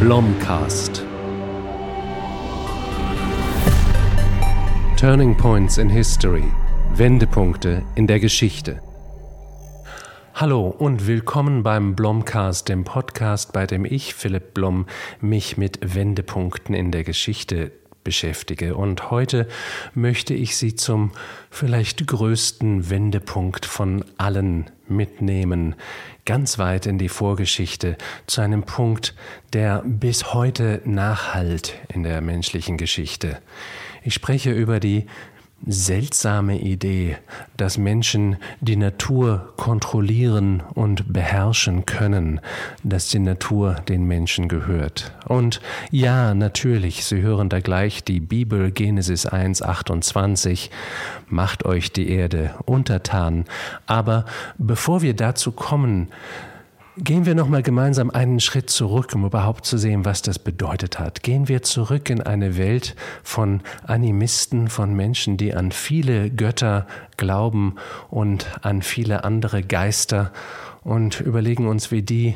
Blomcast. Turning Points in History. Wendepunkte in der Geschichte. Hallo und willkommen beim Blomcast, dem Podcast, bei dem ich, Philipp Blom, mich mit Wendepunkten in der Geschichte beschäftige. Und heute möchte ich Sie zum vielleicht größten Wendepunkt von allen mitnehmen, ganz weit in die Vorgeschichte, zu einem Punkt, der bis heute nachhalt in der menschlichen Geschichte. Ich spreche über die seltsame Idee, dass Menschen die Natur kontrollieren und beherrschen können, dass die Natur den Menschen gehört. Und ja, natürlich, Sie hören da gleich die Bibel Genesis 1, 28, macht euch die Erde untertan. Aber bevor wir dazu kommen, Gehen wir nochmal gemeinsam einen Schritt zurück, um überhaupt zu sehen, was das bedeutet hat. Gehen wir zurück in eine Welt von Animisten, von Menschen, die an viele Götter glauben und an viele andere Geister und überlegen uns, wie die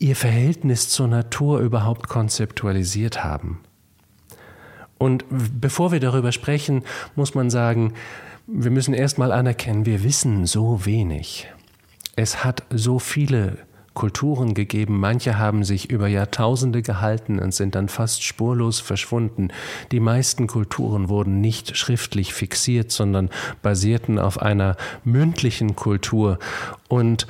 ihr Verhältnis zur Natur überhaupt konzeptualisiert haben. Und bevor wir darüber sprechen, muss man sagen, wir müssen erstmal anerkennen, wir wissen so wenig. Es hat so viele Kulturen gegeben, manche haben sich über Jahrtausende gehalten und sind dann fast spurlos verschwunden. Die meisten Kulturen wurden nicht schriftlich fixiert, sondern basierten auf einer mündlichen Kultur und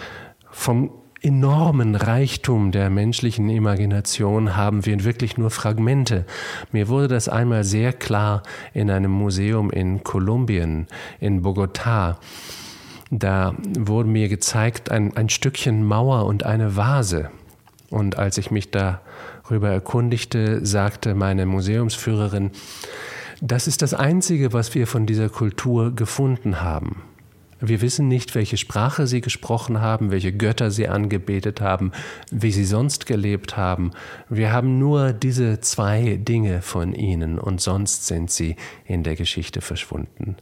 vom enormen Reichtum der menschlichen Imagination haben wir wirklich nur Fragmente. Mir wurde das einmal sehr klar in einem Museum in Kolumbien, in Bogotá. Da wurde mir gezeigt ein, ein Stückchen Mauer und eine Vase. Und als ich mich darüber erkundigte, sagte meine Museumsführerin, das ist das Einzige, was wir von dieser Kultur gefunden haben. Wir wissen nicht, welche Sprache sie gesprochen haben, welche Götter sie angebetet haben, wie sie sonst gelebt haben. Wir haben nur diese zwei Dinge von ihnen und sonst sind sie in der Geschichte verschwunden.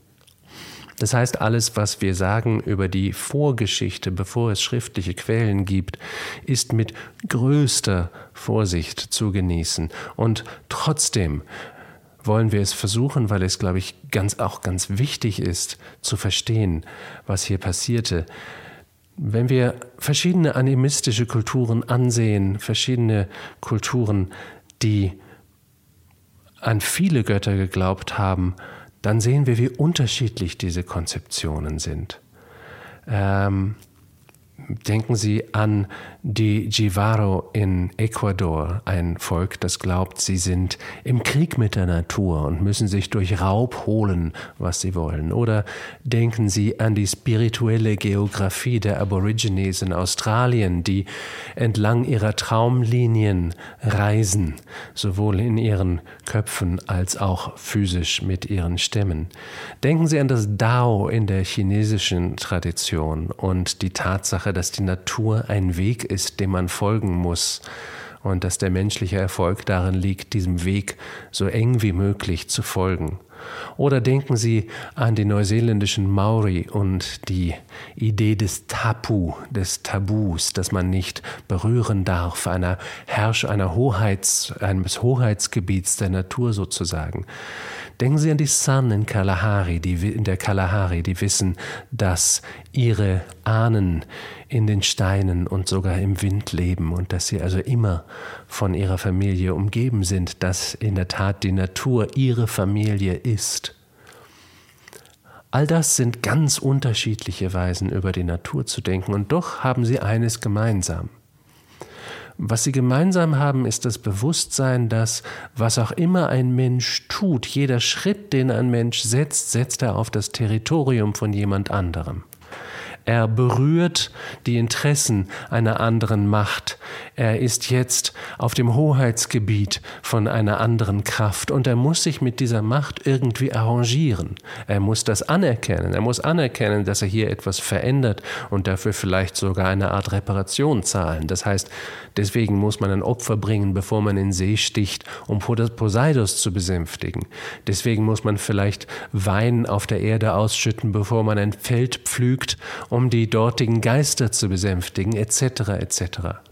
Das heißt, alles, was wir sagen über die Vorgeschichte, bevor es schriftliche Quellen gibt, ist mit größter Vorsicht zu genießen. Und trotzdem wollen wir es versuchen, weil es, glaube ich, ganz, auch ganz wichtig ist, zu verstehen, was hier passierte. Wenn wir verschiedene animistische Kulturen ansehen, verschiedene Kulturen, die an viele Götter geglaubt haben, dann sehen wir, wie unterschiedlich diese Konzeptionen sind. Ähm, Denken Sie an die Jivaro in Ecuador, ein Volk, das glaubt, sie sind im Krieg mit der Natur und müssen sich durch Raub holen, was sie wollen. Oder denken Sie an die spirituelle Geografie der Aborigines in Australien, die entlang ihrer Traumlinien reisen, sowohl in ihren Köpfen als auch physisch mit ihren Stämmen. Denken Sie an das Dao in der chinesischen Tradition und die Tatsache, dass die Natur ein Weg ist, dem man folgen muss und dass der menschliche Erfolg darin liegt, diesem Weg so eng wie möglich zu folgen. Oder denken Sie an die neuseeländischen Maori und die Idee des Tapu, des Tabus, dass man nicht berühren darf, einer Herrsch, einer Hoheits, eines Hoheitsgebiets der Natur sozusagen. Denken Sie an die Sun in Kalahari, die, in der Kalahari, die wissen, dass ihre Ahnen in den Steinen und sogar im Wind leben und dass sie also immer von ihrer Familie umgeben sind, dass in der Tat die Natur ihre Familie ist. All das sind ganz unterschiedliche Weisen, über die Natur zu denken, und doch haben sie eines gemeinsam. Was sie gemeinsam haben, ist das Bewusstsein, dass was auch immer ein Mensch tut, jeder Schritt, den ein Mensch setzt, setzt er auf das Territorium von jemand anderem. Er berührt die Interessen einer anderen Macht. Er ist jetzt auf dem Hoheitsgebiet von einer anderen Kraft und er muss sich mit dieser Macht irgendwie arrangieren. Er muss das anerkennen. Er muss anerkennen, dass er hier etwas verändert und dafür vielleicht sogar eine Art Reparation zahlen. Das heißt, deswegen muss man ein Opfer bringen, bevor man in See sticht, um Poseidos zu besänftigen. Deswegen muss man vielleicht Wein auf der Erde ausschütten, bevor man ein Feld pflügt, um die dortigen Geister zu besänftigen, etc. etc.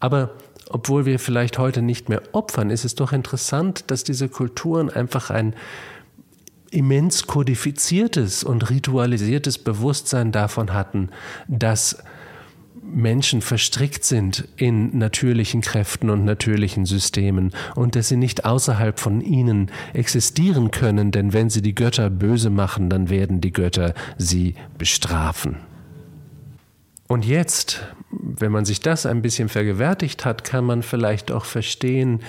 Aber obwohl wir vielleicht heute nicht mehr opfern, ist es doch interessant, dass diese Kulturen einfach ein immens kodifiziertes und ritualisiertes Bewusstsein davon hatten, dass Menschen verstrickt sind in natürlichen Kräften und natürlichen Systemen und dass sie nicht außerhalb von ihnen existieren können, denn wenn sie die Götter böse machen, dann werden die Götter sie bestrafen. Und jetzt, wenn man sich das ein bisschen vergewärtigt hat, kann man vielleicht auch verstehen,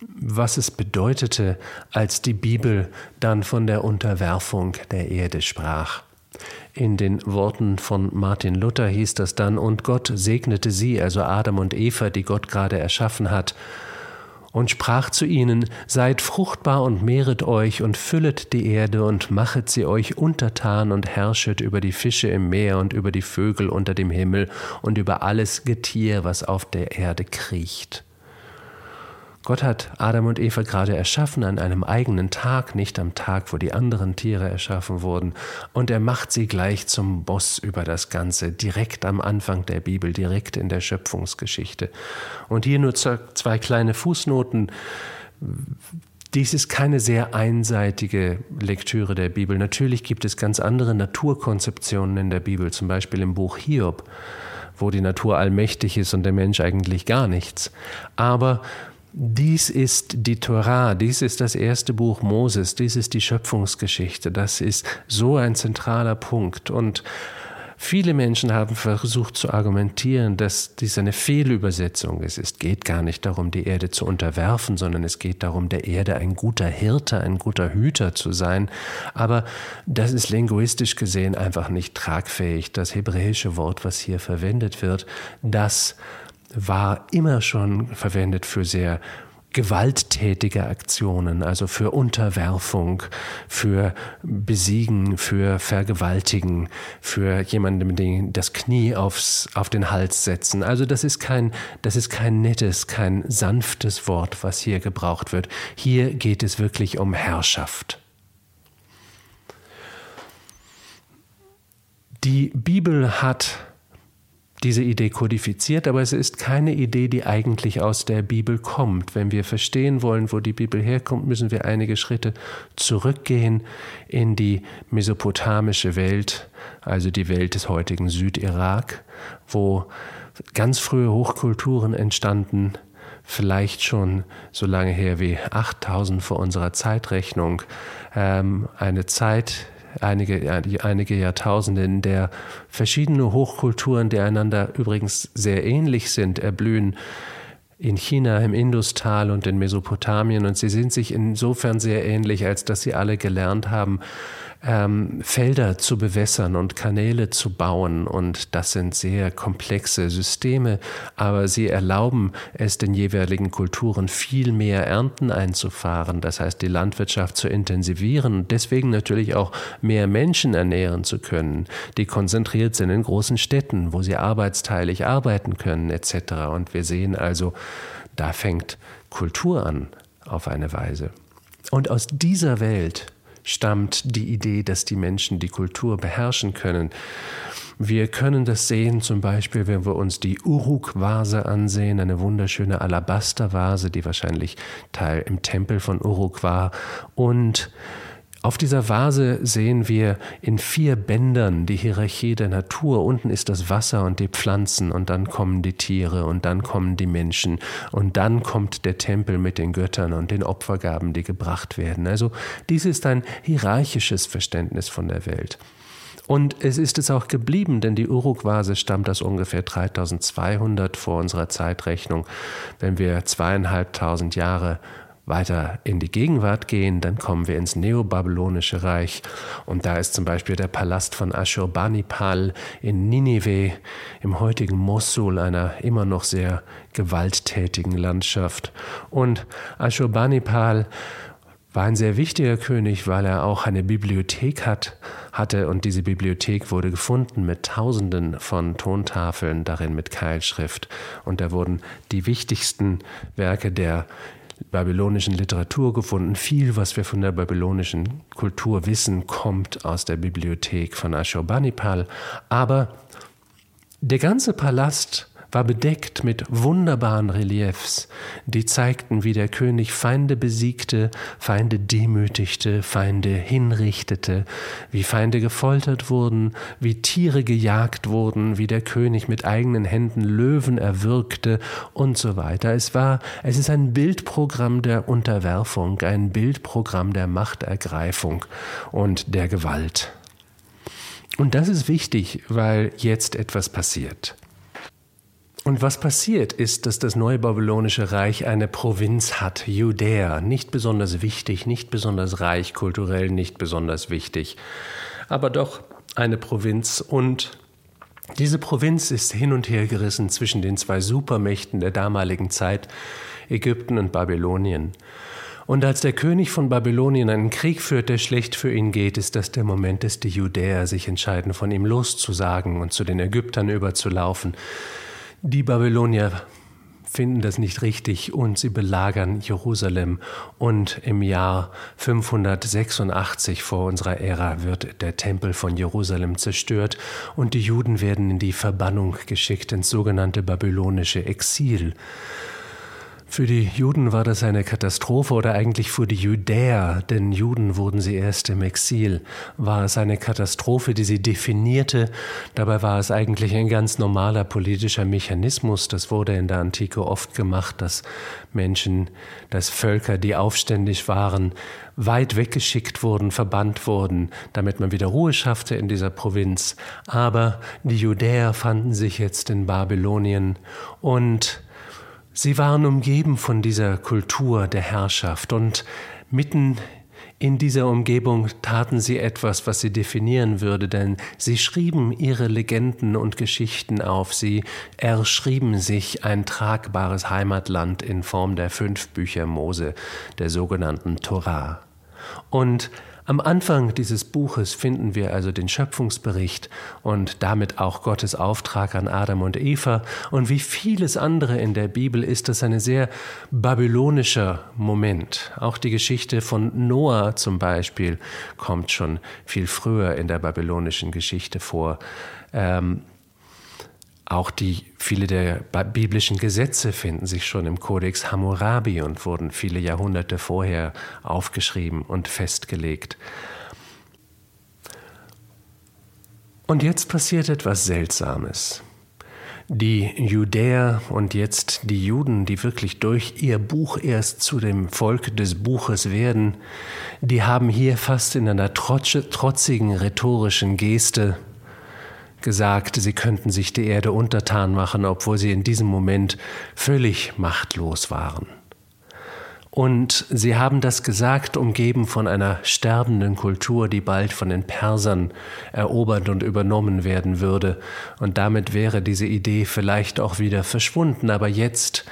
was es bedeutete, als die Bibel dann von der Unterwerfung der Erde sprach. In den Worten von Martin Luther hieß das dann, und Gott segnete sie, also Adam und Eva, die Gott gerade erschaffen hat, und sprach zu ihnen, Seid fruchtbar und mehret euch und füllet die Erde und machet sie euch untertan und herrschet über die Fische im Meer und über die Vögel unter dem Himmel und über alles Getier, was auf der Erde kriecht. Gott hat Adam und Eva gerade erschaffen an einem eigenen Tag, nicht am Tag, wo die anderen Tiere erschaffen wurden. Und er macht sie gleich zum Boss über das Ganze, direkt am Anfang der Bibel, direkt in der Schöpfungsgeschichte. Und hier nur zwei kleine Fußnoten. Dies ist keine sehr einseitige Lektüre der Bibel. Natürlich gibt es ganz andere Naturkonzeptionen in der Bibel, zum Beispiel im Buch Hiob, wo die Natur allmächtig ist und der Mensch eigentlich gar nichts. Aber dies ist die Torah, dies ist das erste Buch Moses, dies ist die Schöpfungsgeschichte, das ist so ein zentraler Punkt. Und viele Menschen haben versucht zu argumentieren, dass dies eine Fehlübersetzung ist. Es geht gar nicht darum, die Erde zu unterwerfen, sondern es geht darum, der Erde ein guter Hirte, ein guter Hüter zu sein. Aber das ist linguistisch gesehen einfach nicht tragfähig. Das hebräische Wort, was hier verwendet wird, das war immer schon verwendet für sehr gewalttätige Aktionen, also für Unterwerfung, für Besiegen, für Vergewaltigen, für jemandem den, das Knie aufs, auf den Hals setzen. Also das ist kein, das ist kein nettes, kein sanftes Wort, was hier gebraucht wird. Hier geht es wirklich um Herrschaft. Die Bibel hat diese Idee kodifiziert, aber es ist keine Idee, die eigentlich aus der Bibel kommt. Wenn wir verstehen wollen, wo die Bibel herkommt, müssen wir einige Schritte zurückgehen in die mesopotamische Welt, also die Welt des heutigen Südirak, wo ganz frühe Hochkulturen entstanden, vielleicht schon so lange her wie 8000 vor unserer Zeitrechnung, ähm, eine Zeit, einige, einige Jahrtausende, in der verschiedene Hochkulturen, die einander übrigens sehr ähnlich sind, erblühen in China, im Industal und in Mesopotamien. Und sie sind sich insofern sehr ähnlich, als dass sie alle gelernt haben, ähm, Felder zu bewässern und Kanäle zu bauen. Und das sind sehr komplexe Systeme, aber sie erlauben es den jeweiligen Kulturen viel mehr Ernten einzufahren. Das heißt, die Landwirtschaft zu intensivieren und deswegen natürlich auch mehr Menschen ernähren zu können, die konzentriert sind in großen Städten, wo sie arbeitsteilig arbeiten können, etc. Und wir sehen also, da fängt Kultur an auf eine Weise. Und aus dieser Welt stammt die Idee, dass die Menschen die Kultur beherrschen können. Wir können das sehen, zum Beispiel, wenn wir uns die Uruk-Vase ansehen, eine wunderschöne Alabaster-Vase, die wahrscheinlich Teil im Tempel von Uruk war. Und auf dieser Vase sehen wir in vier Bändern die Hierarchie der Natur. Unten ist das Wasser und die Pflanzen und dann kommen die Tiere und dann kommen die Menschen und dann kommt der Tempel mit den Göttern und den Opfergaben, die gebracht werden. Also dies ist ein hierarchisches Verständnis von der Welt. Und es ist es auch geblieben, denn die Uruk-Vase stammt aus ungefähr 3200 vor unserer Zeitrechnung. Wenn wir zweieinhalbtausend Jahre weiter in die Gegenwart gehen, dann kommen wir ins neobabylonische Reich und da ist zum Beispiel der Palast von Ashurbanipal in Ninive, im heutigen Mosul, einer immer noch sehr gewalttätigen Landschaft. Und Ashurbanipal war ein sehr wichtiger König, weil er auch eine Bibliothek hat, hatte und diese Bibliothek wurde gefunden mit Tausenden von Tontafeln, darin mit Keilschrift. Und da wurden die wichtigsten Werke der babylonischen Literatur gefunden. Viel, was wir von der babylonischen Kultur wissen, kommt aus der Bibliothek von Ashurbanipal. Aber der ganze Palast war bedeckt mit wunderbaren Reliefs, die zeigten, wie der König Feinde besiegte, Feinde demütigte, Feinde hinrichtete, wie Feinde gefoltert wurden, wie Tiere gejagt wurden, wie der König mit eigenen Händen Löwen erwürgte und so weiter. Es war, es ist ein Bildprogramm der Unterwerfung, ein Bildprogramm der Machtergreifung und der Gewalt. Und das ist wichtig, weil jetzt etwas passiert. Und was passiert ist, dass das neue babylonische Reich eine Provinz hat, Judäa, nicht besonders wichtig, nicht besonders reich, kulturell nicht besonders wichtig, aber doch eine Provinz und diese Provinz ist hin und her gerissen zwischen den zwei Supermächten der damaligen Zeit, Ägypten und Babylonien. Und als der König von Babylonien einen Krieg führt, der schlecht für ihn geht, ist das der Moment, dass die Judäer sich entscheiden, von ihm loszusagen und zu den Ägyptern überzulaufen. Die Babylonier finden das nicht richtig und sie belagern Jerusalem. Und im Jahr 586 vor unserer Ära wird der Tempel von Jerusalem zerstört und die Juden werden in die Verbannung geschickt, ins sogenannte babylonische Exil. Für die Juden war das eine Katastrophe oder eigentlich für die Judäer, denn Juden wurden sie erst im Exil, war es eine Katastrophe, die sie definierte. Dabei war es eigentlich ein ganz normaler politischer Mechanismus. Das wurde in der Antike oft gemacht, dass Menschen, dass Völker, die aufständig waren, weit weggeschickt wurden, verbannt wurden, damit man wieder Ruhe schaffte in dieser Provinz. Aber die Judäer fanden sich jetzt in Babylonien und Sie waren umgeben von dieser Kultur der Herrschaft und mitten in dieser Umgebung taten sie etwas, was sie definieren würde, denn sie schrieben ihre Legenden und Geschichten auf, sie erschrieben sich ein tragbares Heimatland in Form der fünf Bücher Mose, der sogenannten Torah. Und am Anfang dieses Buches finden wir also den Schöpfungsbericht und damit auch Gottes Auftrag an Adam und Eva. Und wie vieles andere in der Bibel ist das ein sehr babylonischer Moment. Auch die Geschichte von Noah zum Beispiel kommt schon viel früher in der babylonischen Geschichte vor. Ähm, auch die, viele der biblischen Gesetze finden sich schon im Kodex Hammurabi und wurden viele Jahrhunderte vorher aufgeschrieben und festgelegt. Und jetzt passiert etwas Seltsames. Die Judäer und jetzt die Juden, die wirklich durch ihr Buch erst zu dem Volk des Buches werden, die haben hier fast in einer trotzigen rhetorischen Geste gesagt, sie könnten sich die Erde untertan machen, obwohl sie in diesem Moment völlig machtlos waren. Und sie haben das gesagt, umgeben von einer sterbenden Kultur, die bald von den Persern erobert und übernommen werden würde. Und damit wäre diese Idee vielleicht auch wieder verschwunden. Aber jetzt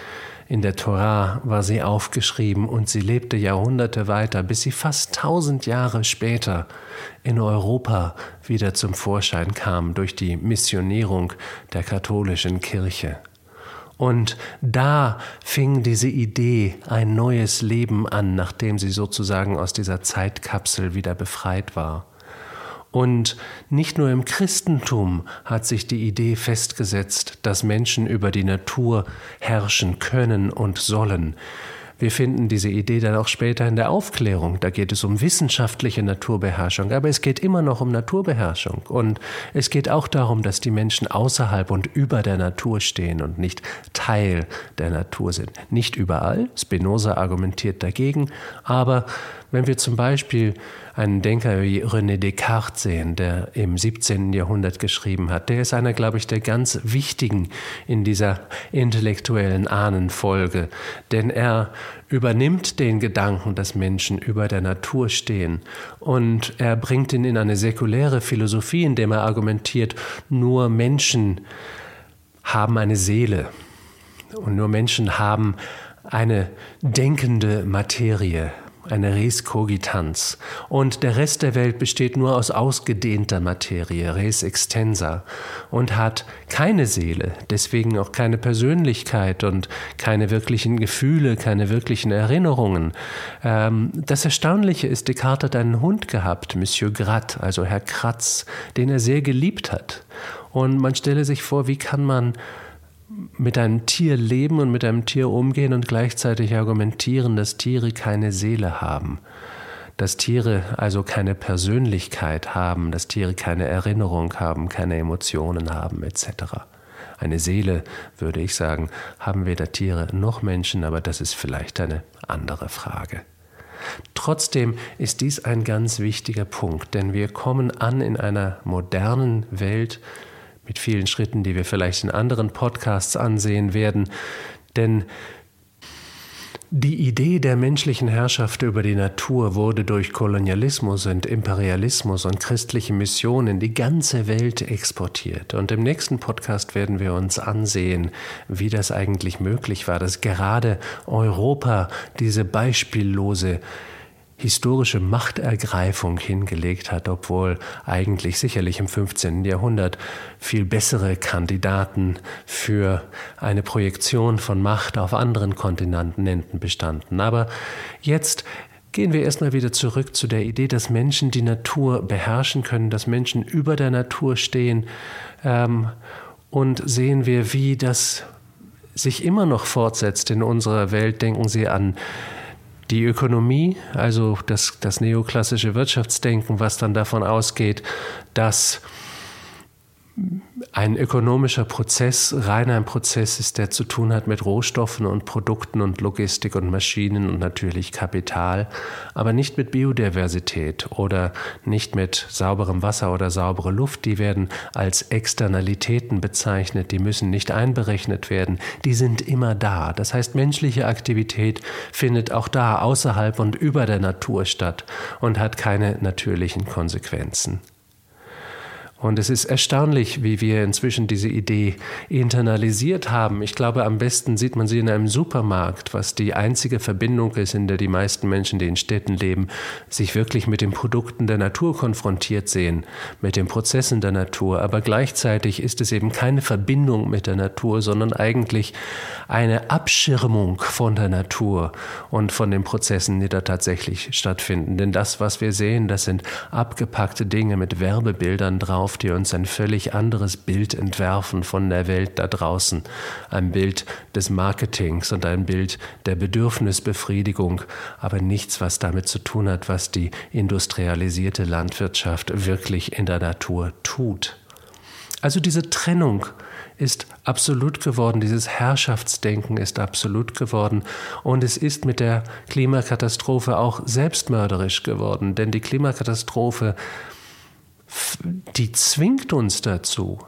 in der Torah war sie aufgeschrieben und sie lebte Jahrhunderte weiter, bis sie fast tausend Jahre später in Europa wieder zum Vorschein kam durch die Missionierung der katholischen Kirche. Und da fing diese Idee ein neues Leben an, nachdem sie sozusagen aus dieser Zeitkapsel wieder befreit war. Und nicht nur im Christentum hat sich die Idee festgesetzt, dass Menschen über die Natur herrschen können und sollen. Wir finden diese Idee dann auch später in der Aufklärung. Da geht es um wissenschaftliche Naturbeherrschung, aber es geht immer noch um Naturbeherrschung. Und es geht auch darum, dass die Menschen außerhalb und über der Natur stehen und nicht Teil der Natur sind. Nicht überall, Spinoza argumentiert dagegen, aber wenn wir zum Beispiel einen Denker wie René Descartes sehen, der im 17. Jahrhundert geschrieben hat, der ist einer, glaube ich, der ganz wichtigen in dieser intellektuellen Ahnenfolge, denn er übernimmt den Gedanken, dass Menschen über der Natur stehen. Und er bringt ihn in eine säkuläre Philosophie, indem er argumentiert, nur Menschen haben eine Seele. Und nur Menschen haben eine denkende Materie, eine Res cogitans. Und der Rest der Welt besteht nur aus ausgedehnter Materie, Res extensa, und hat keine Seele, deswegen auch keine Persönlichkeit und keine wirklichen Gefühle, keine wirklichen Erinnerungen. Ähm, das Erstaunliche ist, Descartes hat einen Hund gehabt, Monsieur Grat, also Herr Kratz, den er sehr geliebt hat. Und man stelle sich vor, wie kann man mit einem Tier leben und mit einem Tier umgehen und gleichzeitig argumentieren, dass Tiere keine Seele haben, dass Tiere also keine Persönlichkeit haben, dass Tiere keine Erinnerung haben, keine Emotionen haben etc. Eine Seele, würde ich sagen, haben weder Tiere noch Menschen, aber das ist vielleicht eine andere Frage. Trotzdem ist dies ein ganz wichtiger Punkt, denn wir kommen an in einer modernen Welt, mit vielen Schritten, die wir vielleicht in anderen Podcasts ansehen werden. Denn die Idee der menschlichen Herrschaft über die Natur wurde durch Kolonialismus und Imperialismus und christliche Missionen in die ganze Welt exportiert. Und im nächsten Podcast werden wir uns ansehen, wie das eigentlich möglich war, dass gerade Europa diese beispiellose historische Machtergreifung hingelegt hat, obwohl eigentlich sicherlich im 15. Jahrhundert viel bessere Kandidaten für eine Projektion von Macht auf anderen Kontinenten bestanden. Aber jetzt gehen wir erstmal wieder zurück zu der Idee, dass Menschen die Natur beherrschen können, dass Menschen über der Natur stehen ähm, und sehen wir, wie das sich immer noch fortsetzt in unserer Welt. Denken Sie an die Ökonomie, also das, das neoklassische Wirtschaftsdenken, was dann davon ausgeht, dass ein ökonomischer Prozess rein ein Prozess ist, der zu tun hat mit Rohstoffen und Produkten und Logistik und Maschinen und natürlich Kapital, aber nicht mit Biodiversität oder nicht mit sauberem Wasser oder saubere Luft. Die werden als Externalitäten bezeichnet, die müssen nicht einberechnet werden, die sind immer da. Das heißt, menschliche Aktivität findet auch da außerhalb und über der Natur statt und hat keine natürlichen Konsequenzen. Und es ist erstaunlich, wie wir inzwischen diese Idee internalisiert haben. Ich glaube, am besten sieht man sie in einem Supermarkt, was die einzige Verbindung ist, in der die meisten Menschen, die in Städten leben, sich wirklich mit den Produkten der Natur konfrontiert sehen, mit den Prozessen der Natur. Aber gleichzeitig ist es eben keine Verbindung mit der Natur, sondern eigentlich eine Abschirmung von der Natur und von den Prozessen, die da tatsächlich stattfinden. Denn das, was wir sehen, das sind abgepackte Dinge mit Werbebildern drauf auf, die uns ein völlig anderes Bild entwerfen von der Welt da draußen. Ein Bild des Marketings und ein Bild der Bedürfnisbefriedigung, aber nichts, was damit zu tun hat, was die industrialisierte Landwirtschaft wirklich in der Natur tut. Also diese Trennung ist absolut geworden, dieses Herrschaftsdenken ist absolut geworden und es ist mit der Klimakatastrophe auch selbstmörderisch geworden, denn die Klimakatastrophe die zwingt uns dazu,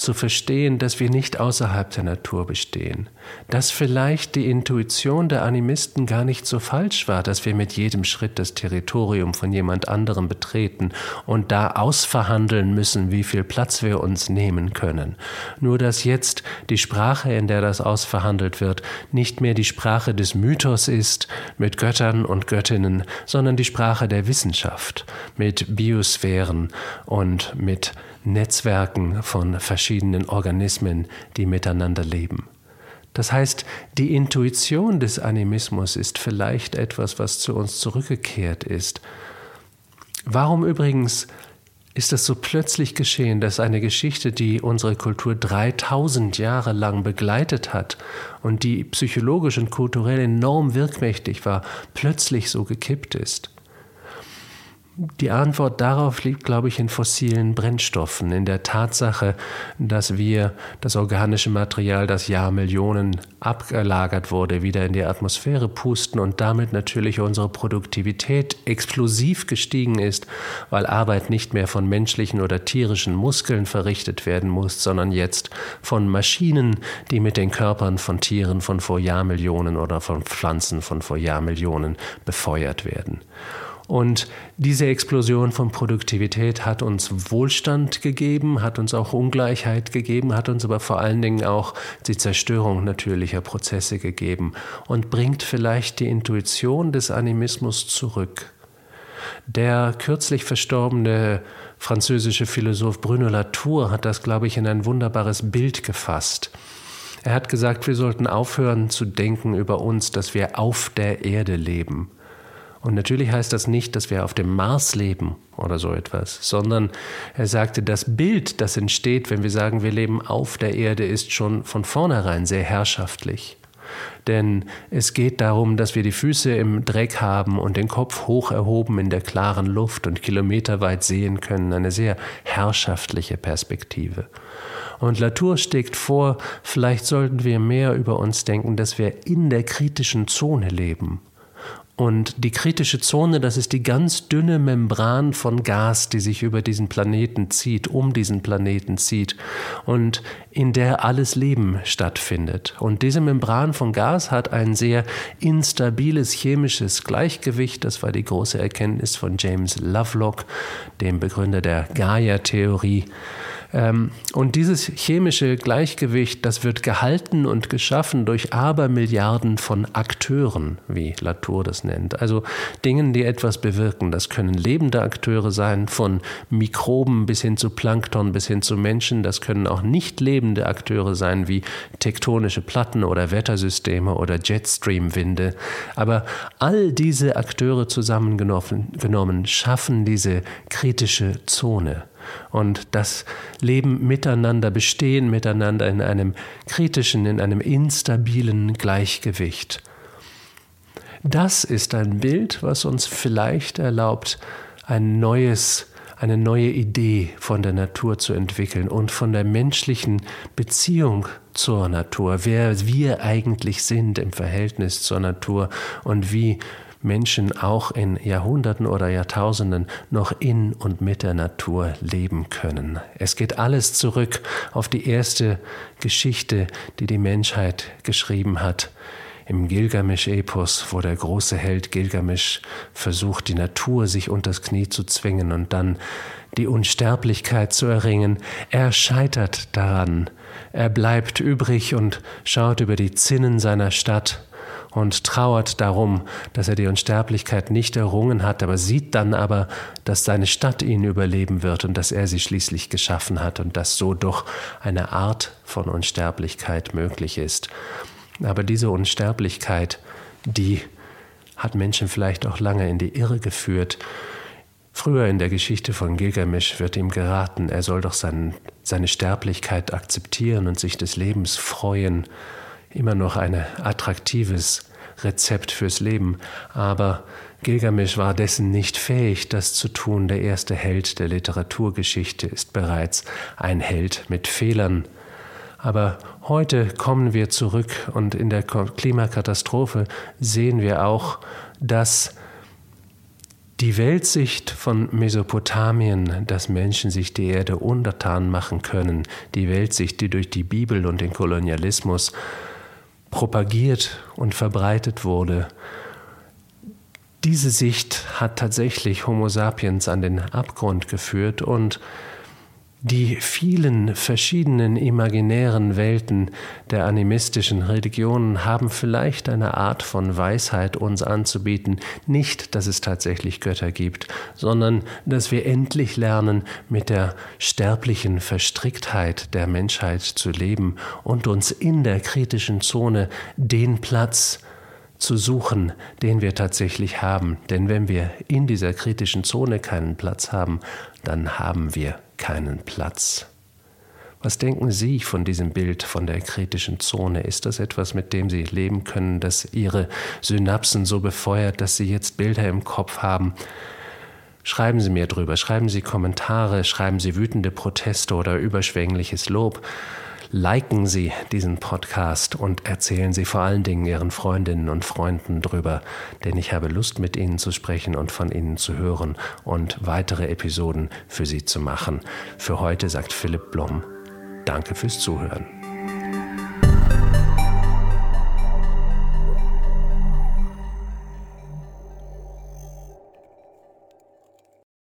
zu verstehen, dass wir nicht außerhalb der Natur bestehen, dass vielleicht die Intuition der Animisten gar nicht so falsch war, dass wir mit jedem Schritt das Territorium von jemand anderem betreten und da ausverhandeln müssen, wie viel Platz wir uns nehmen können. Nur dass jetzt die Sprache, in der das ausverhandelt wird, nicht mehr die Sprache des Mythos ist mit Göttern und Göttinnen, sondern die Sprache der Wissenschaft mit Biosphären und mit Netzwerken von verschiedenen Organismen, die miteinander leben. Das heißt, die Intuition des Animismus ist vielleicht etwas, was zu uns zurückgekehrt ist. Warum übrigens ist es so plötzlich geschehen, dass eine Geschichte, die unsere Kultur 3000 Jahre lang begleitet hat und die psychologisch und kulturell enorm wirkmächtig war, plötzlich so gekippt ist? Die Antwort darauf liegt, glaube ich, in fossilen Brennstoffen, in der Tatsache, dass wir das organische Material, das Jahrmillionen abgelagert wurde, wieder in die Atmosphäre pusten und damit natürlich unsere Produktivität explosiv gestiegen ist, weil Arbeit nicht mehr von menschlichen oder tierischen Muskeln verrichtet werden muss, sondern jetzt von Maschinen, die mit den Körpern von Tieren von vor Jahrmillionen oder von Pflanzen von vor Jahrmillionen befeuert werden. Und diese Explosion von Produktivität hat uns Wohlstand gegeben, hat uns auch Ungleichheit gegeben, hat uns aber vor allen Dingen auch die Zerstörung natürlicher Prozesse gegeben und bringt vielleicht die Intuition des Animismus zurück. Der kürzlich verstorbene französische Philosoph Bruno Latour hat das, glaube ich, in ein wunderbares Bild gefasst. Er hat gesagt, wir sollten aufhören zu denken über uns, dass wir auf der Erde leben Und natürlich heißt das nicht, dass wir auf dem Mars leben oder so etwas, sondern er sagte, das Bild, das entsteht, wenn wir sagen, wir leben auf der Erde, ist schon von vornherein sehr herrschaftlich. Denn es geht darum, dass wir die Füße im Dreck haben und den Kopf hoch erhoben in der klaren Luft und kilometerweit sehen können, eine sehr herrschaftliche Perspektive. Und Latour steckt vor, vielleicht sollten wir mehr über uns denken, dass wir in der kritischen Zone leben und die kritische Zone, das ist die ganz dünne Membran von Gas, die sich über diesen Planeten zieht, um diesen Planeten zieht und in der alles Leben stattfindet. Und diese Membran von Gas hat ein sehr instabiles chemisches Gleichgewicht. Das war die große Erkenntnis von James Lovelock, dem Begründer der Gaia-Theorie. Ähm, und dieses chemische Gleichgewicht, das wird gehalten und geschaffen durch Abermilliarden von Akteuren, wie Latour das nennt. Also Dingen, die etwas bewirken. Das können lebende Akteure sein, von Mikroben bis hin zu Plankton bis hin zu Menschen. Das können auch nicht lebende Akteure sein, wie tektonische Platten oder Wettersysteme oder Jetstream-Winde. Aber all diese Akteure zusammengenommen schaffen diese kritische Zone und das Leben miteinander, Bestehen miteinander in einem kritischen, in einem instabilen Gleichgewicht. Das ist ein Bild, was uns vielleicht erlaubt, ein neues, eine neue Idee von der Natur zu entwickeln und von der menschlichen Beziehung zur Natur, wer wir eigentlich sind im Verhältnis zur Natur und wie Menschen auch in Jahrhunderten oder Jahrtausenden noch in und mit der Natur leben können. Es geht alles zurück auf die erste Geschichte, die die Menschheit geschrieben hat. Im Gilgamesch-Epos, wo der große Held Gilgamesch versucht, die Natur sich unters Knie zu zwingen und dann die Unsterblichkeit zu erringen. Er scheitert daran. Er bleibt übrig und schaut über die Zinnen seiner Stadt und trauert darum, dass er die Unsterblichkeit nicht errungen hat, aber sieht dann aber, dass seine Stadt ihn überleben wird und dass er sie schließlich geschaffen hat und dass so doch eine Art von Unsterblichkeit möglich ist. Aber diese Unsterblichkeit, die hat Menschen vielleicht auch lange in die Irre geführt. Früher in der Geschichte von Gilgamesch wird ihm geraten, er soll doch sein, seine Sterblichkeit akzeptieren und sich des Lebens freuen immer noch ein attraktives Rezept fürs Leben, aber Gilgamesch war dessen nicht fähig, das zu tun. Der erste Held der Literaturgeschichte ist bereits ein Held mit Fehlern. Aber heute kommen wir zurück und in der Klimakatastrophe sehen wir auch, dass die Weltsicht von Mesopotamien, dass Menschen sich die Erde untertan machen können, die Weltsicht, die durch die Bibel und den Kolonialismus propagiert und verbreitet wurde. Diese Sicht hat tatsächlich Homo sapiens an den Abgrund geführt und die vielen verschiedenen imaginären Welten der animistischen Religionen haben vielleicht eine Art von Weisheit uns anzubieten, nicht, dass es tatsächlich Götter gibt, sondern dass wir endlich lernen, mit der sterblichen Verstricktheit der Menschheit zu leben und uns in der kritischen Zone den Platz zu suchen, den wir tatsächlich haben. Denn wenn wir in dieser kritischen Zone keinen Platz haben, dann haben wir keinen Platz. Was denken Sie von diesem Bild von der kritischen Zone? Ist das etwas, mit dem Sie leben können, das Ihre Synapsen so befeuert, dass Sie jetzt Bilder im Kopf haben? Schreiben Sie mir drüber, schreiben Sie Kommentare, schreiben Sie wütende Proteste oder überschwängliches Lob liken Sie diesen Podcast und erzählen Sie vor allen Dingen Ihren Freundinnen und Freunden drüber, denn ich habe Lust, mit Ihnen zu sprechen und von Ihnen zu hören und weitere Episoden für Sie zu machen. Für heute sagt Philipp Blom, danke fürs Zuhören.